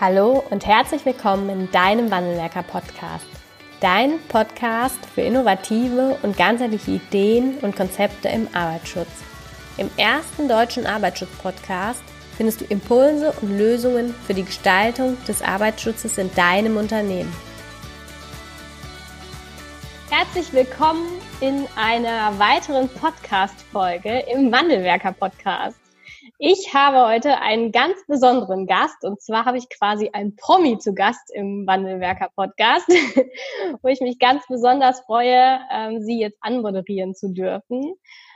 Hallo und herzlich willkommen in deinem Wandelwerker Podcast. Dein Podcast für innovative und ganzheitliche Ideen und Konzepte im Arbeitsschutz. Im ersten deutschen Arbeitsschutz-Podcast findest du Impulse und Lösungen für die Gestaltung des Arbeitsschutzes in deinem Unternehmen. Herzlich willkommen in einer weiteren Podcast-Folge im Wandelwerker Podcast. Ich habe heute einen ganz besonderen Gast und zwar habe ich quasi einen Promi zu Gast im Wandelwerker Podcast, wo ich mich ganz besonders freue, ähm, Sie jetzt anmoderieren zu dürfen.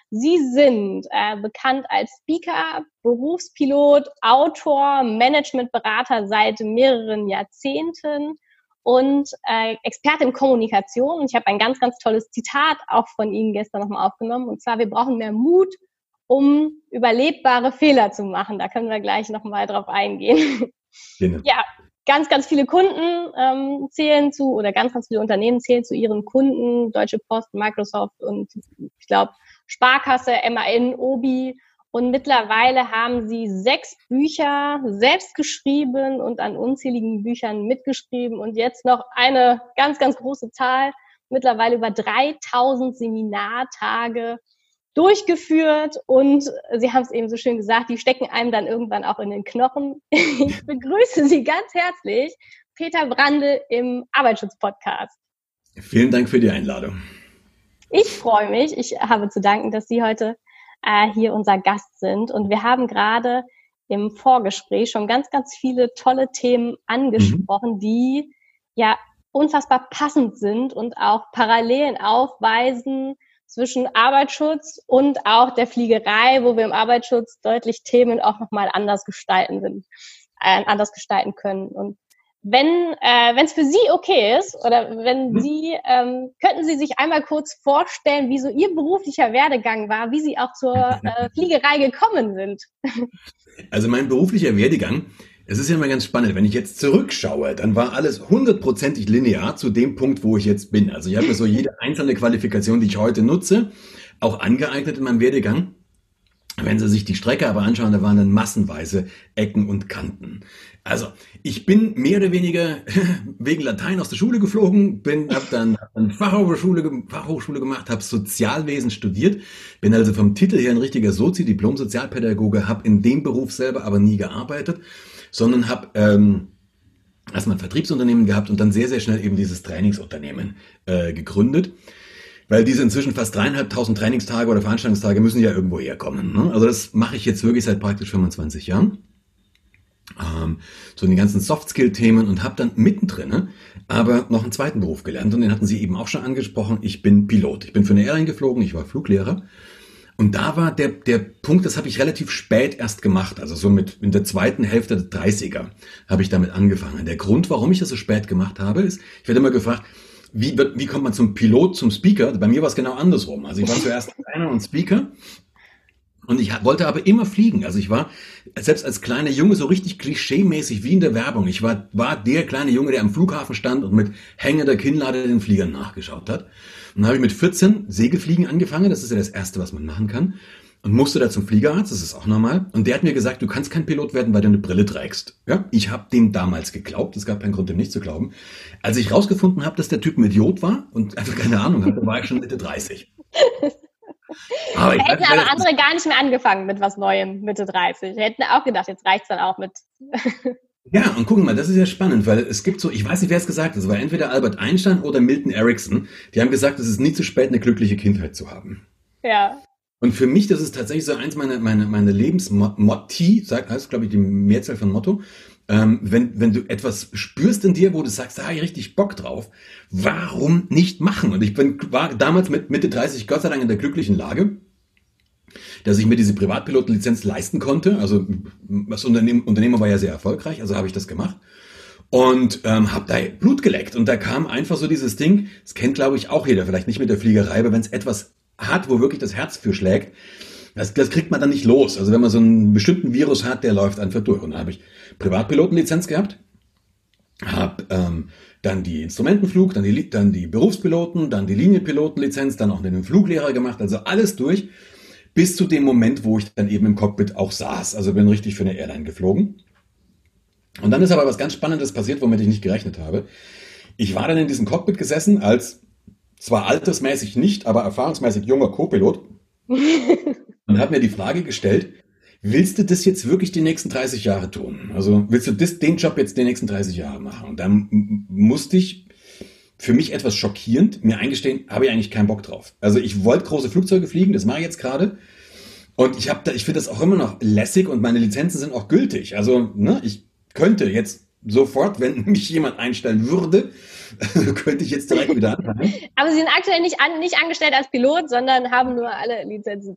Sie sind äh, bekannt als Speaker, Berufspilot, Autor, Managementberater seit mehreren Jahrzehnten und äh, Experte in Kommunikation. Und ich habe ein ganz, ganz tolles Zitat auch von Ihnen gestern nochmal aufgenommen. Und zwar, wir brauchen mehr Mut, um überlebbare Fehler zu machen. Da können wir gleich nochmal drauf eingehen. Genau. Ja, ganz, ganz viele Kunden ähm, zählen zu, oder ganz, ganz viele Unternehmen zählen zu ihren Kunden, Deutsche Post, Microsoft und ich glaube Sparkasse, MAN, Obi. Und mittlerweile haben sie sechs Bücher selbst geschrieben und an unzähligen Büchern mitgeschrieben und jetzt noch eine ganz, ganz große Zahl, mittlerweile über 3000 Seminartage durchgeführt und Sie haben es eben so schön gesagt, die stecken einem dann irgendwann auch in den Knochen. Ich begrüße Sie ganz herzlich, Peter Brandl im Arbeitsschutz-Podcast. Vielen Dank für die Einladung. Ich freue mich. Ich habe zu danken, dass Sie heute äh, hier unser Gast sind. Und wir haben gerade im Vorgespräch schon ganz, ganz viele tolle Themen angesprochen, mhm. die ja unfassbar passend sind und auch Parallelen aufweisen zwischen Arbeitsschutz und auch der Fliegerei, wo wir im Arbeitsschutz deutlich Themen auch nochmal anders gestalten sind, äh, anders gestalten können. Und wenn äh, wenn es für Sie okay ist oder wenn mhm. Sie ähm, könnten Sie sich einmal kurz vorstellen, wie so Ihr beruflicher Werdegang war, wie Sie auch zur äh, Fliegerei gekommen sind. Also mein beruflicher Werdegang, es ist ja immer ganz spannend, wenn ich jetzt zurückschaue, dann war alles hundertprozentig linear zu dem Punkt, wo ich jetzt bin. Also ich habe so jede einzelne Qualifikation, die ich heute nutze, auch angeeignet in meinem Werdegang. Wenn Sie sich die Strecke aber anschauen, da waren dann massenweise Ecken und Kanten. Also, ich bin mehr oder weniger wegen Latein aus der Schule geflogen, bin, habe dann eine Fachhochschule, Fachhochschule gemacht, habe Sozialwesen studiert, bin also vom Titel her ein richtiger Sozi, Diplom-Sozialpädagoge, habe in dem Beruf selber aber nie gearbeitet, sondern habe ähm, erstmal ein Vertriebsunternehmen gehabt und dann sehr, sehr schnell eben dieses Trainingsunternehmen äh, gegründet. Weil diese inzwischen fast dreieinhalbtausend Trainingstage oder Veranstaltungstage müssen ja irgendwo herkommen. Ne? Also das mache ich jetzt wirklich seit praktisch 25 Jahren. Ähm, so die ganzen Soft-Skill-Themen und habe dann mittendrin aber noch einen zweiten Beruf gelernt und den hatten Sie eben auch schon angesprochen. Ich bin Pilot. Ich bin für eine Airline geflogen, ich war Fluglehrer. Und da war der, der Punkt, das habe ich relativ spät erst gemacht, also so mit in der zweiten Hälfte der 30er habe ich damit angefangen. Der Grund, warum ich das so spät gemacht habe, ist, ich werde immer gefragt, wie, wie kommt man zum Pilot, zum Speaker? Bei mir war es genau andersrum. Also ich war zuerst Trainer und Speaker und ich wollte aber immer fliegen. Also ich war selbst als kleiner Junge so richtig klischeemäßig wie in der Werbung. Ich war, war der kleine Junge, der am Flughafen stand und mit hängender Kinnlade den Fliegern nachgeschaut hat. Und dann habe ich mit 14 Segelfliegen angefangen. Das ist ja das Erste, was man machen kann und musste da zum Fliegerarzt, das ist auch normal. Und der hat mir gesagt, du kannst kein Pilot werden, weil du eine Brille trägst. Ja, ich habe dem damals geglaubt, es gab keinen Grund, dem nicht zu glauben. Als ich rausgefunden habe, dass der Typ ein Idiot war und einfach keine Ahnung hatte, war ich schon Mitte 30. Aber da hätten aber andere gar nicht mehr angefangen mit was Neuem, Mitte 30. Wir hätten auch gedacht, jetzt reicht's dann auch mit. Ja, und gucken mal, das ist ja spannend, weil es gibt so, ich weiß nicht, wer es gesagt hat, es war entweder Albert Einstein oder Milton Erickson, die haben gesagt, es ist nie zu spät, eine glückliche Kindheit zu haben. Ja. Und für mich, das ist tatsächlich so eins meiner, meiner, meiner Lebensmotti, sagt, heißt, glaube ich, die Mehrzahl von Motto. Ähm, wenn, wenn du etwas spürst in dir, wo du sagst, da habe ich richtig Bock drauf, warum nicht machen? Und ich bin, war damals mit Mitte 30 Gott sei Dank in der glücklichen Lage, dass ich mir diese Privatpilotenlizenz leisten konnte. Also das Unternehmen, Unternehmer war ja sehr erfolgreich, also habe ich das gemacht und ähm, habe da Blut geleckt. Und da kam einfach so dieses Ding, das kennt glaube ich auch jeder, vielleicht nicht mit der Fliegerei, aber wenn es etwas hat, wo wirklich das Herz für schlägt, das, das kriegt man dann nicht los. Also wenn man so einen bestimmten Virus hat, der läuft einfach durch. Und dann habe ich Privatpilotenlizenz gehabt, habe ähm, dann die Instrumentenflug, dann die, dann die Berufspiloten, dann die Linienpilotenlizenz, dann auch den Fluglehrer gemacht, also alles durch, bis zu dem Moment, wo ich dann eben im Cockpit auch saß. Also bin richtig für eine Airline geflogen. Und dann ist aber was ganz Spannendes passiert, womit ich nicht gerechnet habe. Ich war dann in diesem Cockpit gesessen als zwar altersmäßig nicht, aber erfahrungsmäßig junger Co-Pilot und habe mir die Frage gestellt, willst du das jetzt wirklich die nächsten 30 Jahre tun? Also willst du das, den Job jetzt die nächsten 30 Jahre machen? Und dann musste ich für mich etwas schockierend mir eingestehen, habe ich eigentlich keinen Bock drauf. Also ich wollte große Flugzeuge fliegen, das mache ich jetzt gerade. Und ich habe da, ich finde das auch immer noch lässig und meine Lizenzen sind auch gültig. Also ne, ich könnte jetzt sofort, wenn mich jemand einstellen würde, könnte ich jetzt direkt wieder anfangen. Aber Sie sind aktuell nicht, an, nicht angestellt als Pilot, sondern haben nur alle Lizenzen.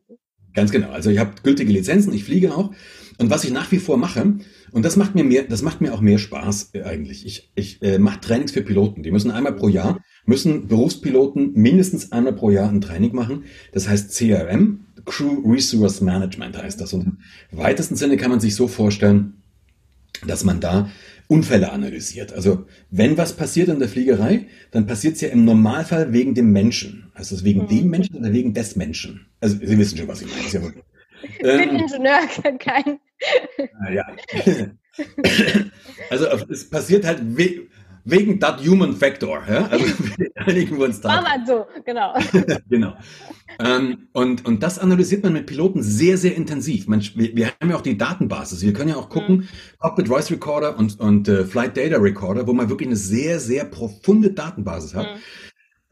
Ganz genau. Also ich habe gültige Lizenzen, ich fliege auch. Und was ich nach wie vor mache, und das macht mir mehr, das macht mir auch mehr Spaß äh, eigentlich. Ich, ich äh, mache Trainings für Piloten. Die müssen einmal pro Jahr, müssen Berufspiloten mindestens einmal pro Jahr ein Training machen. Das heißt CRM, Crew Resource Management heißt das. Und im weitesten Sinne kann man sich so vorstellen, dass man da Unfälle analysiert. Also wenn was passiert in der Fliegerei, dann passiert es ja im Normalfall wegen dem Menschen. Also wegen mhm. dem Menschen oder wegen des Menschen. Also Sie wissen schon, was ich meine. Ich bin ähm, Ingenieur, kein. Ja. also es passiert halt wegen that human factor. Ja? Also einigen wir uns da. Aber so, genau. genau. Ähm, und, und das analysiert man mit Piloten sehr, sehr intensiv. Man, wir, wir, haben ja auch die Datenbasis. Wir können ja auch gucken, mhm. Cockpit Voice Recorder und, und äh, Flight Data Recorder, wo man wirklich eine sehr, sehr profunde Datenbasis hat. Mhm.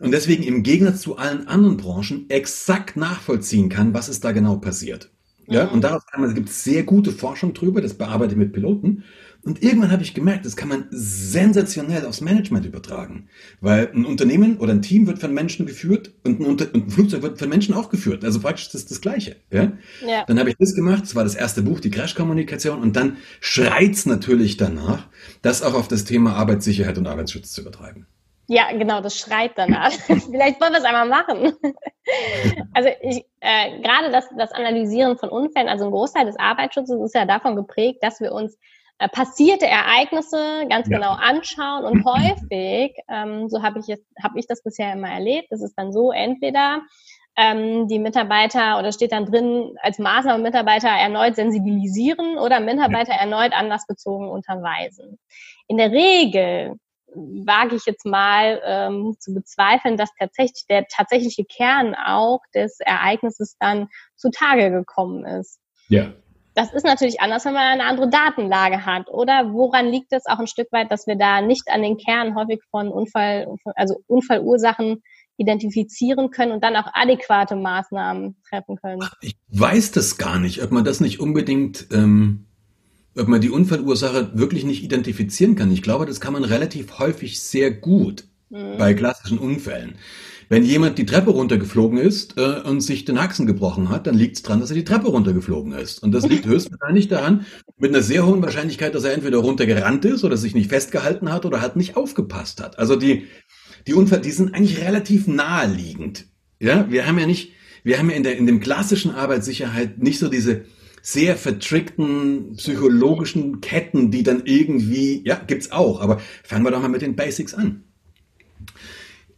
Und deswegen im Gegensatz zu allen anderen Branchen exakt nachvollziehen kann, was ist da genau passiert. Ja, mhm. und darauf kann man, es gibt sehr gute Forschung drüber, das bearbeite ich mit Piloten. Und irgendwann habe ich gemerkt, das kann man sensationell aufs Management übertragen. Weil ein Unternehmen oder ein Team wird von Menschen geführt und ein, Unter und ein Flugzeug wird von Menschen auch geführt. Also praktisch ist das das Gleiche. Ja? ja. Dann habe ich das gemacht, das war das erste Buch, die Crash-Kommunikation. Und dann schreit's natürlich danach, das auch auf das Thema Arbeitssicherheit und Arbeitsschutz zu übertragen. Ja, genau, das schreit danach. Vielleicht wollen wir es einmal machen. also ich, äh, gerade das, das Analysieren von Unfällen, also ein Großteil des Arbeitsschutzes ist ja davon geprägt, dass wir uns äh, passierte Ereignisse ganz ja. genau anschauen und häufig, ähm, so habe ich, jetzt, hab ich das bisher immer erlebt, ist es dann so, entweder ähm, die Mitarbeiter oder steht dann drin, als Maßnahme Mitarbeiter erneut sensibilisieren oder Mitarbeiter erneut anlassbezogen unterweisen. In der Regel wage ich jetzt mal ähm, zu bezweifeln, dass tatsächlich der tatsächliche Kern auch des Ereignisses dann zutage gekommen ist. Ja. Das ist natürlich anders, wenn man eine andere Datenlage hat. Oder woran liegt es auch ein Stück weit, dass wir da nicht an den Kern häufig von Unfall, also Unfallursachen identifizieren können und dann auch adäquate Maßnahmen treffen können? Ich weiß das gar nicht, ob man das nicht unbedingt, ähm, ob man die Unfallursache wirklich nicht identifizieren kann. Ich glaube, das kann man relativ häufig sehr gut mhm. bei klassischen Unfällen. Wenn jemand die Treppe runtergeflogen ist äh, und sich den Haxen gebrochen hat, dann liegt es daran, dass er die Treppe runtergeflogen ist. Und das liegt höchstwahrscheinlich daran, mit einer sehr hohen Wahrscheinlichkeit, dass er entweder runtergerannt ist oder sich nicht festgehalten hat oder halt nicht aufgepasst hat. Also die, die Unfälle, die sind eigentlich relativ naheliegend. Ja, wir haben ja nicht, wir haben ja in der, in dem klassischen Arbeitssicherheit nicht so diese, sehr vertrickten psychologischen Ketten, die dann irgendwie, ja, gibt's auch, aber fangen wir doch mal mit den Basics an.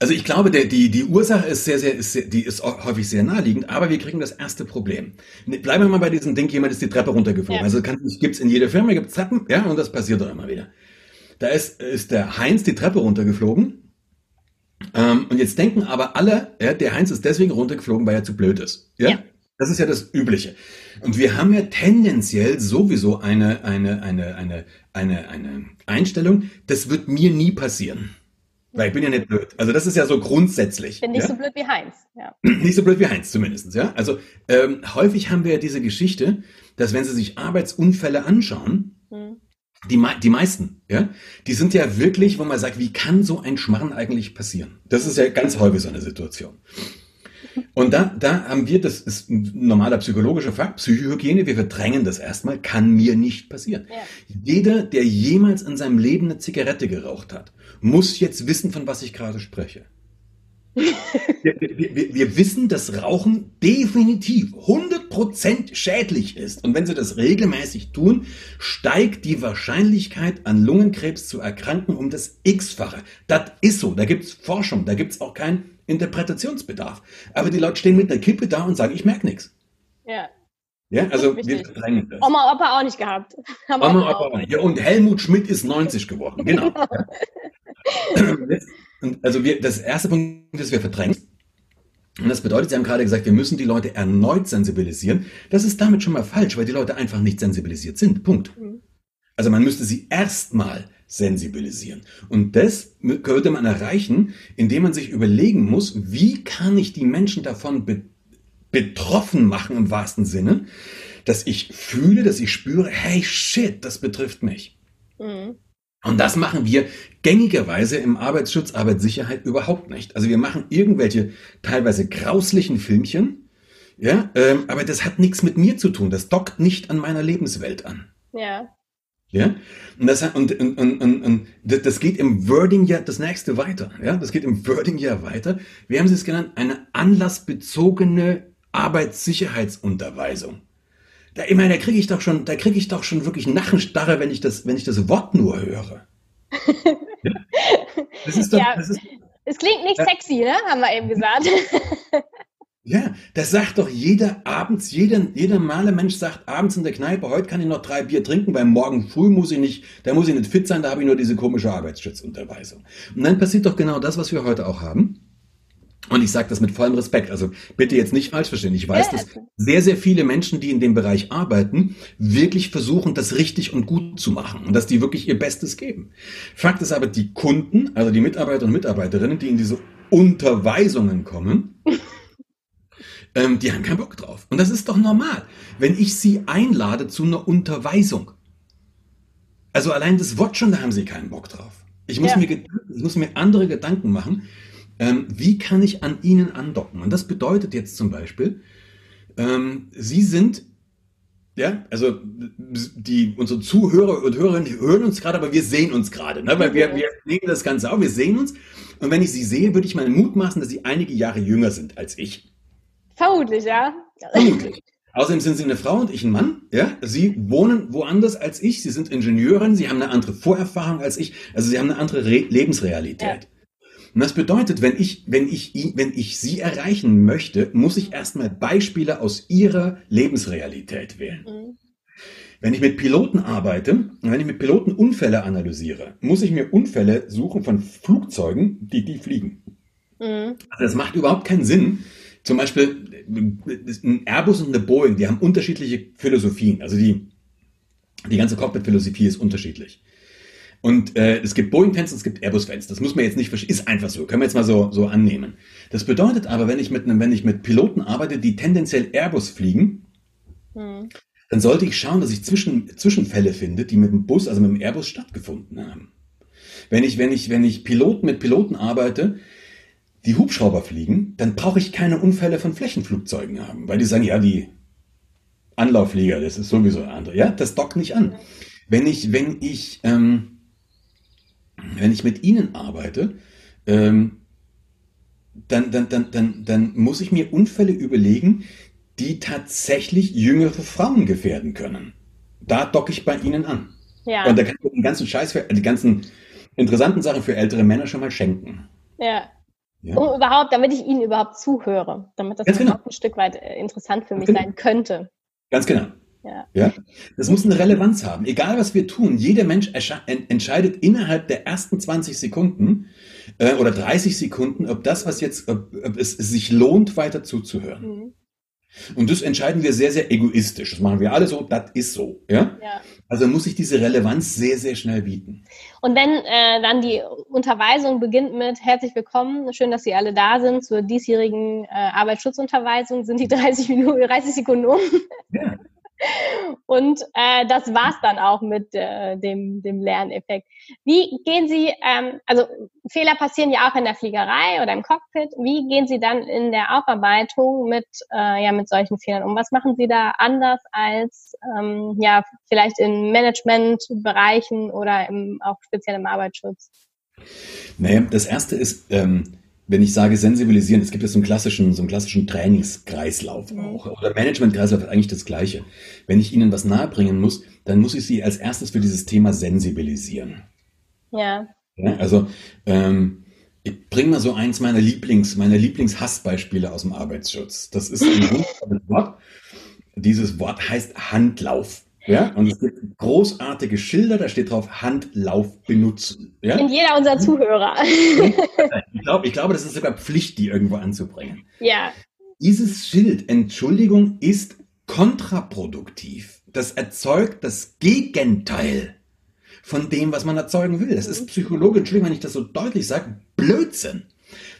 Also ich glaube, der, die, die Ursache ist sehr, sehr, ist sehr, die ist häufig sehr naheliegend, aber wir kriegen das erste Problem. Ne, bleiben wir mal bei diesem Ding, jemand ist die Treppe runtergeflogen. Ja. Also gibt es in jeder Firma, gibt Treppen, ja, und das passiert doch immer wieder. Da ist, ist der Heinz die Treppe runtergeflogen. Ähm, und jetzt denken aber alle, ja, der Heinz ist deswegen runtergeflogen, weil er zu blöd ist. Ja? ja. Das ist ja das Übliche. Und wir haben ja tendenziell sowieso eine, eine, eine, eine, eine, eine Einstellung, das wird mir nie passieren. Weil ich bin ja nicht blöd. Also das ist ja so grundsätzlich. Bin nicht ja? so blöd wie Heinz. Ja. Nicht so blöd wie Heinz zumindest. Ja? Also ähm, häufig haben wir ja diese Geschichte, dass wenn Sie sich Arbeitsunfälle anschauen, hm. die, die meisten, ja, die sind ja wirklich, wo man sagt, wie kann so ein Schmarrn eigentlich passieren? Das ist ja ganz häufig so eine Situation. Und da, da haben wir, das ist ein normaler psychologischer Fakt, Psychohygiene, wir verdrängen das erstmal, kann mir nicht passieren. Ja. Jeder, der jemals in seinem Leben eine Zigarette geraucht hat, muss jetzt wissen, von was ich gerade spreche. wir, wir, wir, wissen, dass Rauchen definitiv 100% schädlich ist. Und wenn Sie das regelmäßig tun, steigt die Wahrscheinlichkeit, an Lungenkrebs zu erkranken, um das X-fache. Das ist so. Da gibt es Forschung. Da gibt es auch keinen Interpretationsbedarf. Aber die Leute stehen mit einer Kippe da und sagen, ich merke nichts. Ja. Ja, also wir verdrängen das. Oma, Opa auch nicht gehabt. Haben Oma, Opa auch nicht. Ja, und Helmut Schmidt ist 90 geworden, genau. also wir, das erste Punkt ist, wir verdrängen. Und das bedeutet, Sie haben gerade gesagt, wir müssen die Leute erneut sensibilisieren. Das ist damit schon mal falsch, weil die Leute einfach nicht sensibilisiert sind. Punkt. Mhm. Also man müsste sie erstmal sensibilisieren. Und das könnte man erreichen, indem man sich überlegen muss, wie kann ich die Menschen davon be betroffen machen im wahrsten Sinne, dass ich fühle, dass ich spüre, hey shit, das betrifft mich. Mhm. Und das machen wir gängigerweise im Arbeitsschutz, Arbeitssicherheit überhaupt nicht. Also wir machen irgendwelche teilweise grauslichen Filmchen, ja, ähm, aber das hat nichts mit mir zu tun. Das dockt nicht an meiner Lebenswelt an. Ja. Ja, und das, und, und, und, und, das geht im Wording ja das nächste weiter. Ja, das geht im Wording ja weiter. Wie haben Sie es genannt? Eine anlassbezogene Arbeitssicherheitsunterweisung. Da, ich meine, da kriege ich doch schon, da kriege ich doch schon wirklich Nachenstarre, wenn ich das, wenn ich das Wort nur höre. ja? Das ist doch, ja, das ist, es klingt nicht sexy, ne? Haben wir eben gesagt. Ja, das sagt doch jeder abends, jeder, jeder normale Mensch sagt abends in der Kneipe, heute kann ich noch drei Bier trinken, weil morgen früh muss ich nicht, da muss ich nicht fit sein, da habe ich nur diese komische Arbeitsschutzunterweisung. Und dann passiert doch genau das, was wir heute auch haben. Und ich sage das mit vollem Respekt. Also bitte jetzt nicht falsch verstehen. Ich weiß, dass sehr, sehr viele Menschen, die in dem Bereich arbeiten, wirklich versuchen, das richtig und gut zu machen und dass die wirklich ihr Bestes geben. Fakt ist aber, die Kunden, also die Mitarbeiter und Mitarbeiterinnen, die in diese Unterweisungen kommen, ähm, die haben keinen Bock drauf. Und das ist doch normal, wenn ich sie einlade zu einer Unterweisung. Also allein das Wort schon, da haben sie keinen Bock drauf. Ich muss, ja. mir, ich muss mir andere Gedanken machen, ähm, wie kann ich an ihnen andocken. Und das bedeutet jetzt zum Beispiel, ähm, sie sind ja, also die unsere Zuhörer und Hörerinnen hören uns gerade, aber wir sehen uns gerade, ne? weil wir, wir legen das Ganze auf, wir sehen uns. Und wenn ich sie sehe, würde ich mal mutmaßen, dass sie einige Jahre jünger sind als ich. Vermutlich, ja. Vermutlich. Außerdem sind Sie eine Frau und ich ein Mann. Ja, Sie wohnen woanders als ich. Sie sind Ingenieurin. Sie haben eine andere Vorerfahrung als ich. Also Sie haben eine andere Re Lebensrealität. Ja. Und das bedeutet, wenn ich, wenn ich, wenn ich Sie erreichen möchte, muss ich erstmal Beispiele aus Ihrer Lebensrealität wählen. Mhm. Wenn ich mit Piloten arbeite, wenn ich mit Piloten Unfälle analysiere, muss ich mir Unfälle suchen von Flugzeugen, die die fliegen. Mhm. Also das macht überhaupt keinen Sinn, zum Beispiel ein Airbus und eine Boeing, die haben unterschiedliche Philosophien. Also die, die ganze Cockpit-Philosophie ist unterschiedlich. Und äh, es gibt Boeing-Fans und es gibt Airbus-Fans. Das muss man jetzt nicht verstehen. Ist einfach so. Können wir jetzt mal so, so annehmen. Das bedeutet aber, wenn ich mit einem, wenn ich mit Piloten arbeite, die tendenziell Airbus fliegen, hm. dann sollte ich schauen, dass ich Zwischen, Zwischenfälle finde, die mit dem Bus, also mit dem Airbus stattgefunden haben. Wenn ich, wenn ich, wenn ich Piloten mit Piloten arbeite, die Hubschrauber fliegen, dann brauche ich keine Unfälle von Flächenflugzeugen haben, weil die sagen, ja, die Anlaufflieger, das ist sowieso andere. Ja, das dockt nicht an. Wenn ich, wenn ich, ähm, wenn ich mit ihnen arbeite, ähm, dann, dann, dann, dann, dann muss ich mir Unfälle überlegen, die tatsächlich jüngere Frauen gefährden können. Da docke ich bei ihnen an. Ja. Und da kann ich den ganzen Scheiß für, die ganzen interessanten Sachen für ältere Männer schon mal schenken. Ja. Ja. Um überhaupt, damit ich Ihnen überhaupt zuhöre, damit das genau. ein Stück weit äh, interessant für mich genau. sein könnte. Ganz genau. Ja. ja. Das muss eine Relevanz haben. Egal was wir tun, jeder Mensch entscheidet innerhalb der ersten 20 Sekunden äh, oder 30 Sekunden, ob das, was jetzt, ob, ob es, es, sich lohnt, weiter zuzuhören. Mhm. Und das entscheiden wir sehr, sehr egoistisch. Das machen wir alle so, das ist so. Ja? ja. Also muss ich diese Relevanz sehr, sehr schnell bieten. Und wenn äh, dann die Unterweisung beginnt mit Herzlich willkommen, schön, dass Sie alle da sind zur diesjährigen äh, Arbeitsschutzunterweisung, sind die 30 Minuten, 30 Sekunden um. Ja. Und äh, das war's dann auch mit äh, dem, dem Lerneffekt. Wie gehen Sie, ähm, also Fehler passieren ja auch in der Fliegerei oder im Cockpit. Wie gehen Sie dann in der Aufarbeitung mit, äh, ja, mit solchen Fehlern um? Was machen Sie da anders als ähm, ja, vielleicht in Managementbereichen oder im, auch speziell im Arbeitsschutz? Naja, das erste ist, ähm, wenn ich sage sensibilisieren, es gibt ja so einen klassischen, so einen klassischen Trainingskreislauf mhm. auch. Oder Managementkreislauf ist eigentlich das Gleiche. Wenn ich Ihnen was nahebringen muss, dann muss ich Sie als erstes für dieses Thema sensibilisieren. Ja. ja also, ähm, ich bringe mal so eins meiner Lieblings, meiner Lieblingshassbeispiele aus dem Arbeitsschutz. Das ist ein wunderbares Wort. dieses Wort heißt Handlauf. Ja, und es gibt großartige Schilder, da steht drauf Handlauf benutzen. Ja? In jeder unserer Zuhörer. Ich glaube, ich glaube, das ist sogar Pflicht, die irgendwo anzubringen. Ja. Dieses Schild, Entschuldigung, ist kontraproduktiv. Das erzeugt das Gegenteil von dem, was man erzeugen will. Das ist psychologisch, Entschuldigung, wenn ich das so deutlich sage, Blödsinn.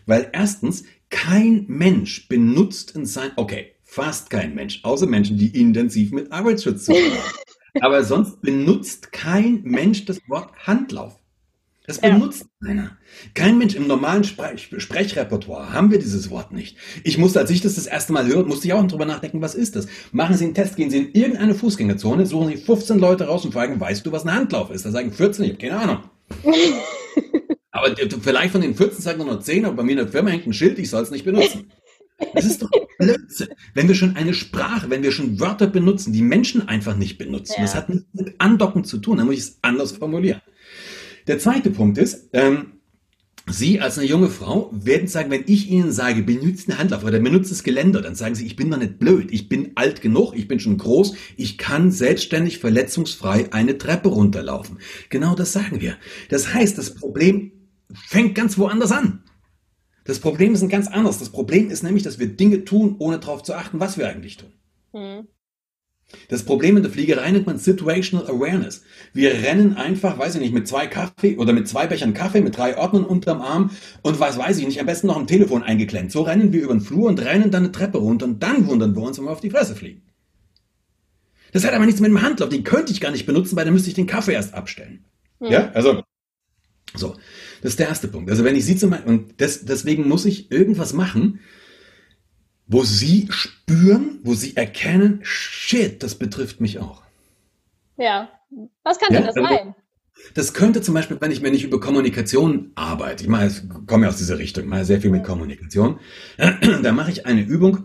Weil erstens, kein Mensch benutzt in sein, okay, fast kein Mensch, außer Menschen, die intensiv mit Arbeitsschutz zu tun haben. Aber sonst benutzt kein Mensch das Wort Handlauf. Das benutzt ja. keiner. Kein Mensch im normalen Sprech Sprechrepertoire haben wir dieses Wort nicht. Ich musste, als ich das das erste Mal höre, musste ich auch drüber nachdenken, was ist das? Machen Sie einen Test, gehen Sie in irgendeine Fußgängerzone, suchen Sie 15 Leute raus und fragen, weißt du, was ein Handlauf ist? Da sagen 14, ich habe keine Ahnung. aber vielleicht von den 14 sagen nur noch 10, aber bei mir in der Firma hängt ein Schild, ich soll es nicht benutzen. Das ist doch Blödsinn. Wenn wir schon eine Sprache, wenn wir schon Wörter benutzen, die Menschen einfach nicht benutzen, ja. das hat nichts mit Andocken zu tun, dann muss ich es anders formulieren. Der zweite Punkt ist, ähm, Sie als eine junge Frau werden sagen, wenn ich Ihnen sage, benutzt eine Handlauf oder benutzt das Geländer, dann sagen Sie, ich bin doch nicht blöd, ich bin alt genug, ich bin schon groß, ich kann selbstständig verletzungsfrei eine Treppe runterlaufen. Genau das sagen wir. Das heißt, das Problem fängt ganz woanders an. Das Problem ist ein ganz anderes. Das Problem ist nämlich, dass wir Dinge tun, ohne darauf zu achten, was wir eigentlich tun. Hm. Das Problem in der Fliegerei nennt man Situational Awareness. Wir rennen einfach, weiß ich nicht, mit zwei Kaffee oder mit zwei Bechern Kaffee, mit drei Ordnern unterm Arm und was weiß ich nicht, am besten noch am Telefon eingeklemmt. So rennen wir über den Flur und rennen dann eine Treppe runter und dann wundern wir uns, wenn wir auf die Fresse fliegen. Das hat aber nichts mit dem Handlauf. Den könnte ich gar nicht benutzen, weil dann müsste ich den Kaffee erst abstellen. Hm. Ja, also so. Das ist der erste Punkt. Also wenn ich sie zum Beispiel, und das, deswegen muss ich irgendwas machen, wo sie spüren, wo sie erkennen, shit, das betrifft mich auch. Ja. Was kann ja, denn das also, sein? Das könnte zum Beispiel, wenn ich mir nicht über Kommunikation arbeite, ich mache, ich komme ja aus dieser Richtung, mache sehr viel mit Kommunikation, da mache ich eine Übung,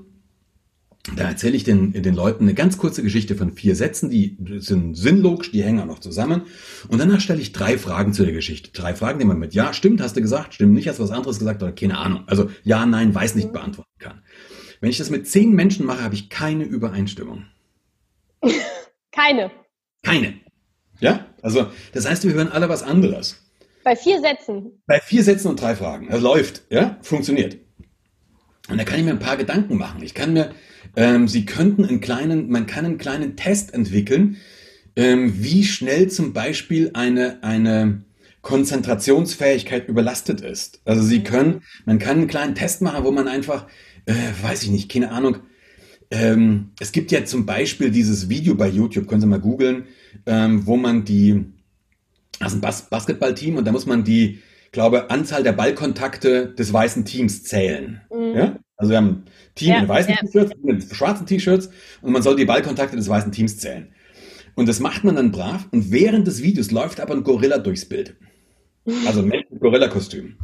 da erzähle ich den, den Leuten eine ganz kurze Geschichte von vier Sätzen, die sind sinnlogisch, die hängen auch noch zusammen. Und danach stelle ich drei Fragen zu der Geschichte. Drei Fragen, die man mit Ja, stimmt, hast du gesagt, stimmt nicht, hast du was anderes gesagt oder keine Ahnung. Also Ja, Nein, weiß nicht beantworten kann. Wenn ich das mit zehn Menschen mache, habe ich keine Übereinstimmung. keine. Keine. Ja? Also, das heißt, wir hören alle was anderes. Bei vier Sätzen. Bei vier Sätzen und drei Fragen. Das läuft, ja? Funktioniert. Und da kann ich mir ein paar Gedanken machen. Ich kann mir, ähm, Sie könnten einen kleinen, man kann einen kleinen Test entwickeln, ähm, wie schnell zum Beispiel eine, eine Konzentrationsfähigkeit überlastet ist. Also Sie mhm. können, man kann einen kleinen Test machen, wo man einfach, äh, weiß ich nicht, keine Ahnung, ähm, es gibt ja zum Beispiel dieses Video bei YouTube, können Sie mal googeln, ähm, wo man die, also ein Bas Basketballteam und da muss man die, glaube, Anzahl der Ballkontakte des weißen Teams zählen. Mhm. Ja? Also wir haben Team ja, in weißen ja. T-Shirts, mit schwarzen T-Shirts und man soll die Ballkontakte des weißen Teams zählen. Und das macht man dann brav und während des Videos läuft aber ein Gorilla durchs Bild. Also ein Mensch mit Gorilla-Kostüm.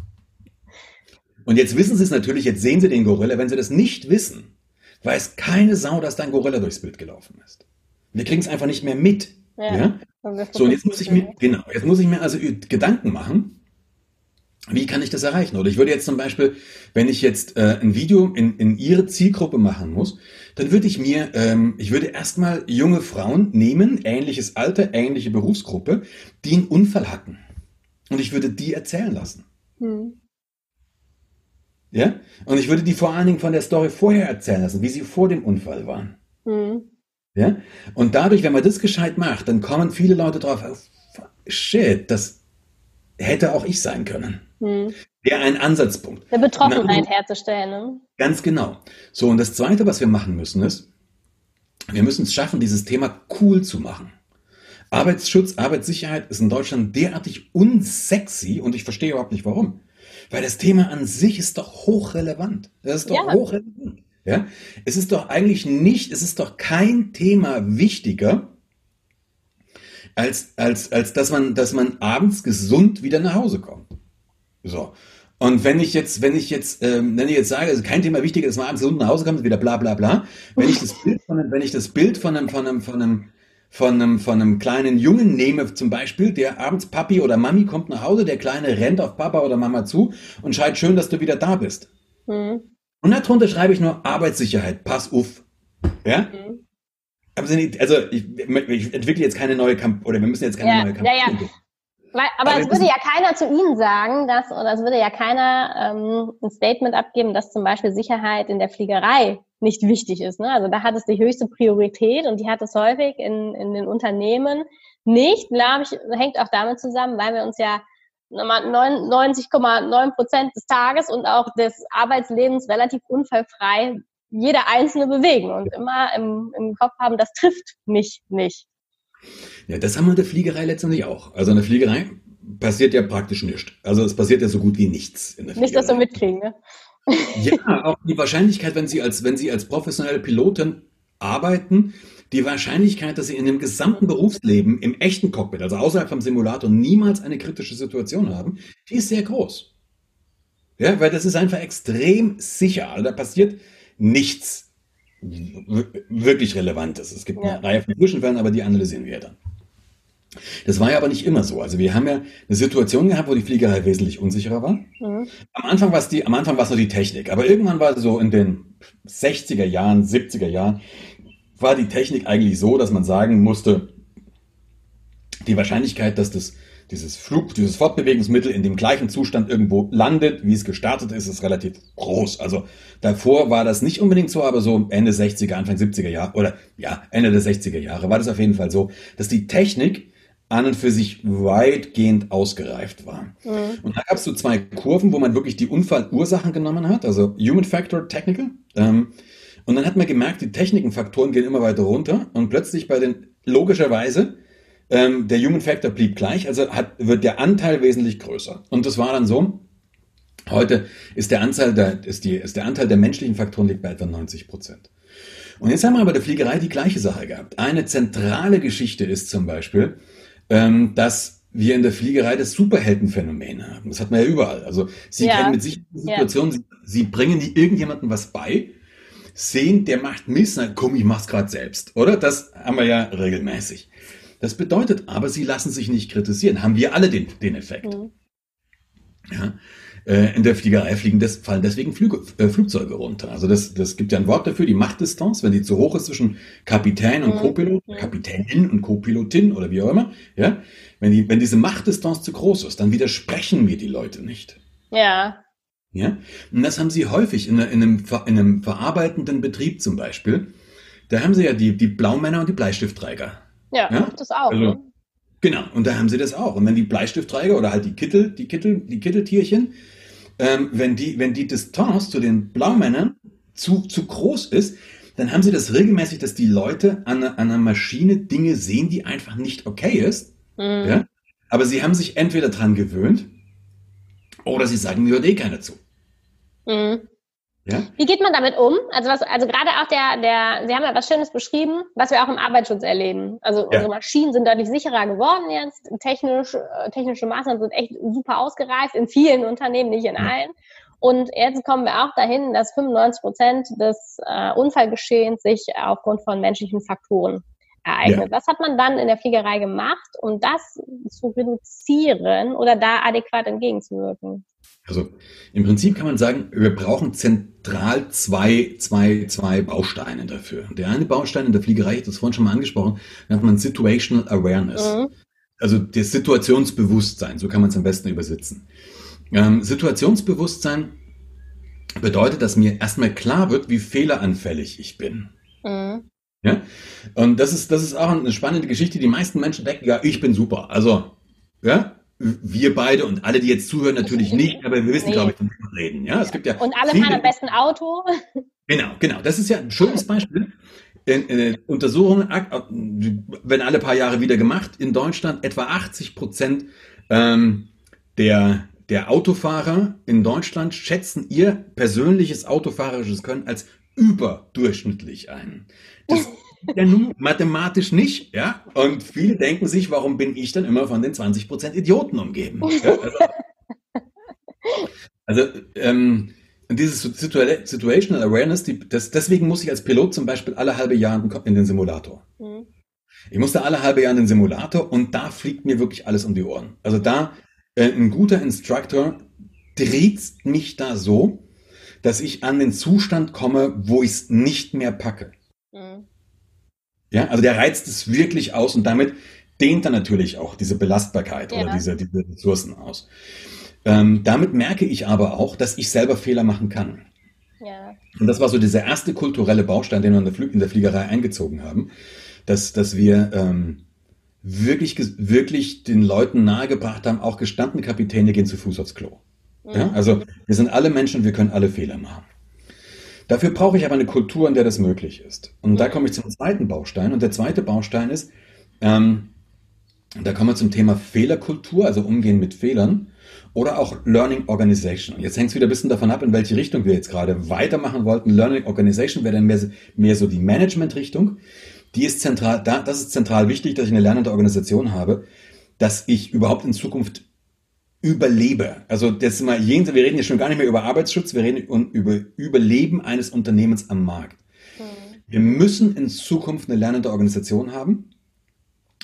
Und jetzt wissen Sie es natürlich, jetzt sehen Sie den Gorilla. Wenn Sie das nicht wissen, weiß keine Sau, dass da ein Gorilla durchs Bild gelaufen ist. Wir kriegen es einfach nicht mehr mit. Ja. ja? So, und jetzt muss ich mir, genau, jetzt muss ich mir also Gedanken machen, wie kann ich das erreichen? Oder ich würde jetzt zum Beispiel, wenn ich jetzt äh, ein Video in, in Ihre Zielgruppe machen muss, dann würde ich mir, ähm, ich würde erstmal junge Frauen nehmen, ähnliches Alter, ähnliche Berufsgruppe, die einen Unfall hatten. Und ich würde die erzählen lassen. Hm. Ja? Und ich würde die vor allen Dingen von der Story vorher erzählen lassen, wie sie vor dem Unfall waren. Hm. Ja? Und dadurch, wenn man das gescheit macht, dann kommen viele Leute drauf, oh, shit, das hätte auch ich sein können. Hm. Wäre ein Ansatzpunkt. Der Betroffenheit herzustellen. Ne? Ganz genau. So, und das Zweite, was wir machen müssen, ist, wir müssen es schaffen, dieses Thema cool zu machen. Arbeitsschutz, Arbeitssicherheit ist in Deutschland derartig unsexy und ich verstehe überhaupt nicht warum. Weil das Thema an sich ist doch hochrelevant. Das ist doch ja. hochrelevant. Ja? Es ist doch eigentlich nicht, es ist doch kein Thema wichtiger, als, als, als dass man, dass man abends gesund wieder nach Hause kommt. So. Und wenn ich jetzt, wenn ich jetzt, ähm, wenn ich jetzt sage, also kein Thema wichtiger, dass man abends gesund nach Hause kommt, wieder bla bla bla. Wenn ich das Bild von einem, wenn ich das Bild von einem, von einem, von einem, von einem, von einem kleinen Jungen nehme, zum Beispiel, der abends Papi oder Mami kommt nach Hause, der Kleine rennt auf Papa oder Mama zu und schreit schön, dass du wieder da bist. Mhm. Und darunter schreibe ich nur Arbeitssicherheit, pass auf. Ja? Mhm. also ich, ich entwickle jetzt keine neue Kampagne, oder wir müssen jetzt keine ja, neue Kampagne. Ja, ja. Weil, aber, aber es würde ja keiner zu Ihnen sagen, dass, oder es würde ja keiner ähm, ein Statement abgeben, dass zum Beispiel Sicherheit in der Fliegerei nicht wichtig ist. Ne? Also da hat es die höchste Priorität und die hat es häufig in, in den Unternehmen nicht, glaube ich, hängt auch damit zusammen, weil wir uns ja 90,9 Prozent des Tages und auch des Arbeitslebens relativ unfallfrei jeder Einzelne bewegen und immer im, im Kopf haben, das trifft mich nicht. Ja, das haben wir in der Fliegerei letztendlich auch. Also in der Fliegerei passiert ja praktisch nichts. Also es passiert ja so gut wie nichts in der Fliegerei. Nicht, dass wir mitkriegen, ne? Ja, auch die Wahrscheinlichkeit, wenn Sie als, wenn Sie als professionelle Pilotin arbeiten, die Wahrscheinlichkeit, dass Sie in dem gesamten Berufsleben im echten Cockpit, also außerhalb vom Simulator, niemals eine kritische Situation haben, die ist sehr groß. Ja, weil das ist einfach extrem sicher. Also da passiert nichts wirklich Relevantes. Es gibt ja. eine Reihe von Zwischenfällen, aber die analysieren wir dann. Das war ja aber nicht immer so. Also wir haben ja eine Situation gehabt, wo die Fliegerei wesentlich unsicherer war. Mhm. Am Anfang war es die, am Anfang war es nur die Technik, aber irgendwann war es so in den 60er Jahren, 70er Jahren, war die Technik eigentlich so, dass man sagen musste, die Wahrscheinlichkeit, dass das dieses Flug, dieses Fortbewegungsmittel in dem gleichen Zustand irgendwo landet, wie es gestartet ist, ist relativ groß. Also davor war das nicht unbedingt so, aber so Ende 60er, Anfang 70er Jahre oder ja, Ende der 60er Jahre war das auf jeden Fall so, dass die Technik an und für sich weitgehend ausgereift war. Mhm. Und da gab es so zwei Kurven, wo man wirklich die Unfallursachen genommen hat, also Human Factor, Technical. Ähm, und dann hat man gemerkt, die Technikenfaktoren gehen immer weiter runter und plötzlich bei den, logischerweise, ähm, der Human Factor blieb gleich, also hat, wird der Anteil wesentlich größer. Und das war dann so, heute ist der, Anzahl der, ist die, ist der Anteil der menschlichen Faktoren liegt bei etwa 90 Prozent. Und jetzt haben wir bei der Fliegerei die gleiche Sache gehabt. Eine zentrale Geschichte ist zum Beispiel, ähm, dass wir in der Fliegerei das Superheldenphänomen haben. Das hat man ja überall. Also Sie ja. kennen mit sich die Situation, ja. Sie, Sie bringen irgendjemandem was bei, sehen, der macht Mist, na komm, ich mach's gerade selbst, oder? Das haben wir ja regelmäßig. Das bedeutet aber, sie lassen sich nicht kritisieren. Haben wir alle den, den Effekt. Mhm. Ja. Äh, in der Fliegerei fliegen des, fallen deswegen Flüge, äh, Flugzeuge runter. Also das, das gibt ja ein Wort dafür, die Machtdistanz, wenn die zu hoch ist zwischen Kapitän und mhm. Co-Pilot, mhm. Kapitänin und Co-Pilotin oder wie auch immer, ja, wenn, die, wenn diese Machtdistanz zu groß ist, dann widersprechen mir die Leute nicht. Ja. Ja, und das haben sie häufig in, in, einem, in einem verarbeitenden Betrieb zum Beispiel. Da haben sie ja die, die Blaumänner und die Bleistiftträger. Ja, ja? das auch. Also, ne? Genau, und da haben sie das auch. Und wenn die Bleistiftträger oder halt die Kittel, die Kittel, die Kitteltierchen, ähm, wenn die, wenn die Distanz zu den Blaumännern zu, zu groß ist, dann haben sie das regelmäßig, dass die Leute an, an einer Maschine Dinge sehen, die einfach nicht okay ist. Mhm. Ja? Aber sie haben sich entweder dran gewöhnt oder sie sagen, mir hört eh keiner zu. Mhm. Ja? Wie geht man damit um? Also was, also gerade auch der, der, Sie haben ja was Schönes beschrieben, was wir auch im Arbeitsschutz erleben. Also ja. unsere Maschinen sind deutlich sicherer geworden jetzt. Technisch, äh, technische Maßnahmen sind echt super ausgereift in vielen Unternehmen, nicht in allen. Und jetzt kommen wir auch dahin, dass 95 Prozent des äh, Unfallgeschehens sich aufgrund von menschlichen Faktoren ereignet. Ja. Was hat man dann in der Fliegerei gemacht, um das zu reduzieren oder da adäquat entgegenzuwirken? Also im Prinzip kann man sagen, wir brauchen zentral zwei, zwei, zwei Bausteine dafür. Der eine Baustein in der Fliegerei, ich habe das vorhin schon mal angesprochen, nennt man Situational Awareness. Mhm. Also das Situationsbewusstsein, so kann man es am besten übersetzen. Ähm, Situationsbewusstsein bedeutet, dass mir erstmal klar wird, wie fehleranfällig ich bin. Mhm. Ja? Und das ist, das ist auch eine spannende Geschichte. Die meisten Menschen denken, ja, ich bin super. Also, ja, wir beide und alle, die jetzt zuhören, natürlich nicht, aber wir wissen, nee. glaube ich, von wir reden. Ja, es gibt ja und alle viele, fahren am besten Auto. Genau, genau. Das ist ja ein schönes Beispiel. In, in Untersuchungen, wenn alle paar Jahre wieder gemacht, in Deutschland etwa 80 Prozent ähm, der, der Autofahrer in Deutschland schätzen ihr persönliches autofahrerisches Können als überdurchschnittlich ein. Das ja nun mathematisch nicht, ja. Und viele denken sich, warum bin ich dann immer von den 20% Idioten umgeben? Ja? Also, also ähm, dieses Situational Awareness, die, das, deswegen muss ich als Pilot zum Beispiel alle halbe Jahre in den Simulator. Mhm. Ich musste alle halbe Jahre in den Simulator und da fliegt mir wirklich alles um die Ohren. Also da, äh, ein guter Instructor dreht mich da so, dass ich an den Zustand komme, wo ich es nicht mehr packe. Mhm. Ja, also der reizt es wirklich aus und damit dehnt er natürlich auch diese Belastbarkeit ja. oder diese, diese Ressourcen aus. Ähm, damit merke ich aber auch, dass ich selber Fehler machen kann. Ja. Und das war so dieser erste kulturelle Baustein, den wir in der, Flü in der Fliegerei eingezogen haben, dass, dass wir ähm, wirklich, wirklich den Leuten nahegebracht haben, auch gestandene Kapitäne gehen zu Fuß aufs Klo. Mhm. Ja? Also wir sind alle Menschen, wir können alle Fehler machen. Dafür brauche ich aber eine Kultur, in der das möglich ist. Und da komme ich zum zweiten Baustein. Und der zweite Baustein ist, ähm, da kommen wir zum Thema Fehlerkultur, also Umgehen mit Fehlern oder auch Learning Organization. Jetzt hängt es wieder ein bisschen davon ab, in welche Richtung wir jetzt gerade weitermachen wollten. Learning Organization wäre dann mehr, mehr so die Management-Richtung. Die ist zentral, da, das ist zentral wichtig, dass ich eine lernende Organisation habe, dass ich überhaupt in Zukunft überlebe. Also das ist mal jenseits, wir reden jetzt schon gar nicht mehr über Arbeitsschutz, wir reden über Überleben eines Unternehmens am Markt. Mhm. Wir müssen in Zukunft eine lernende Organisation haben,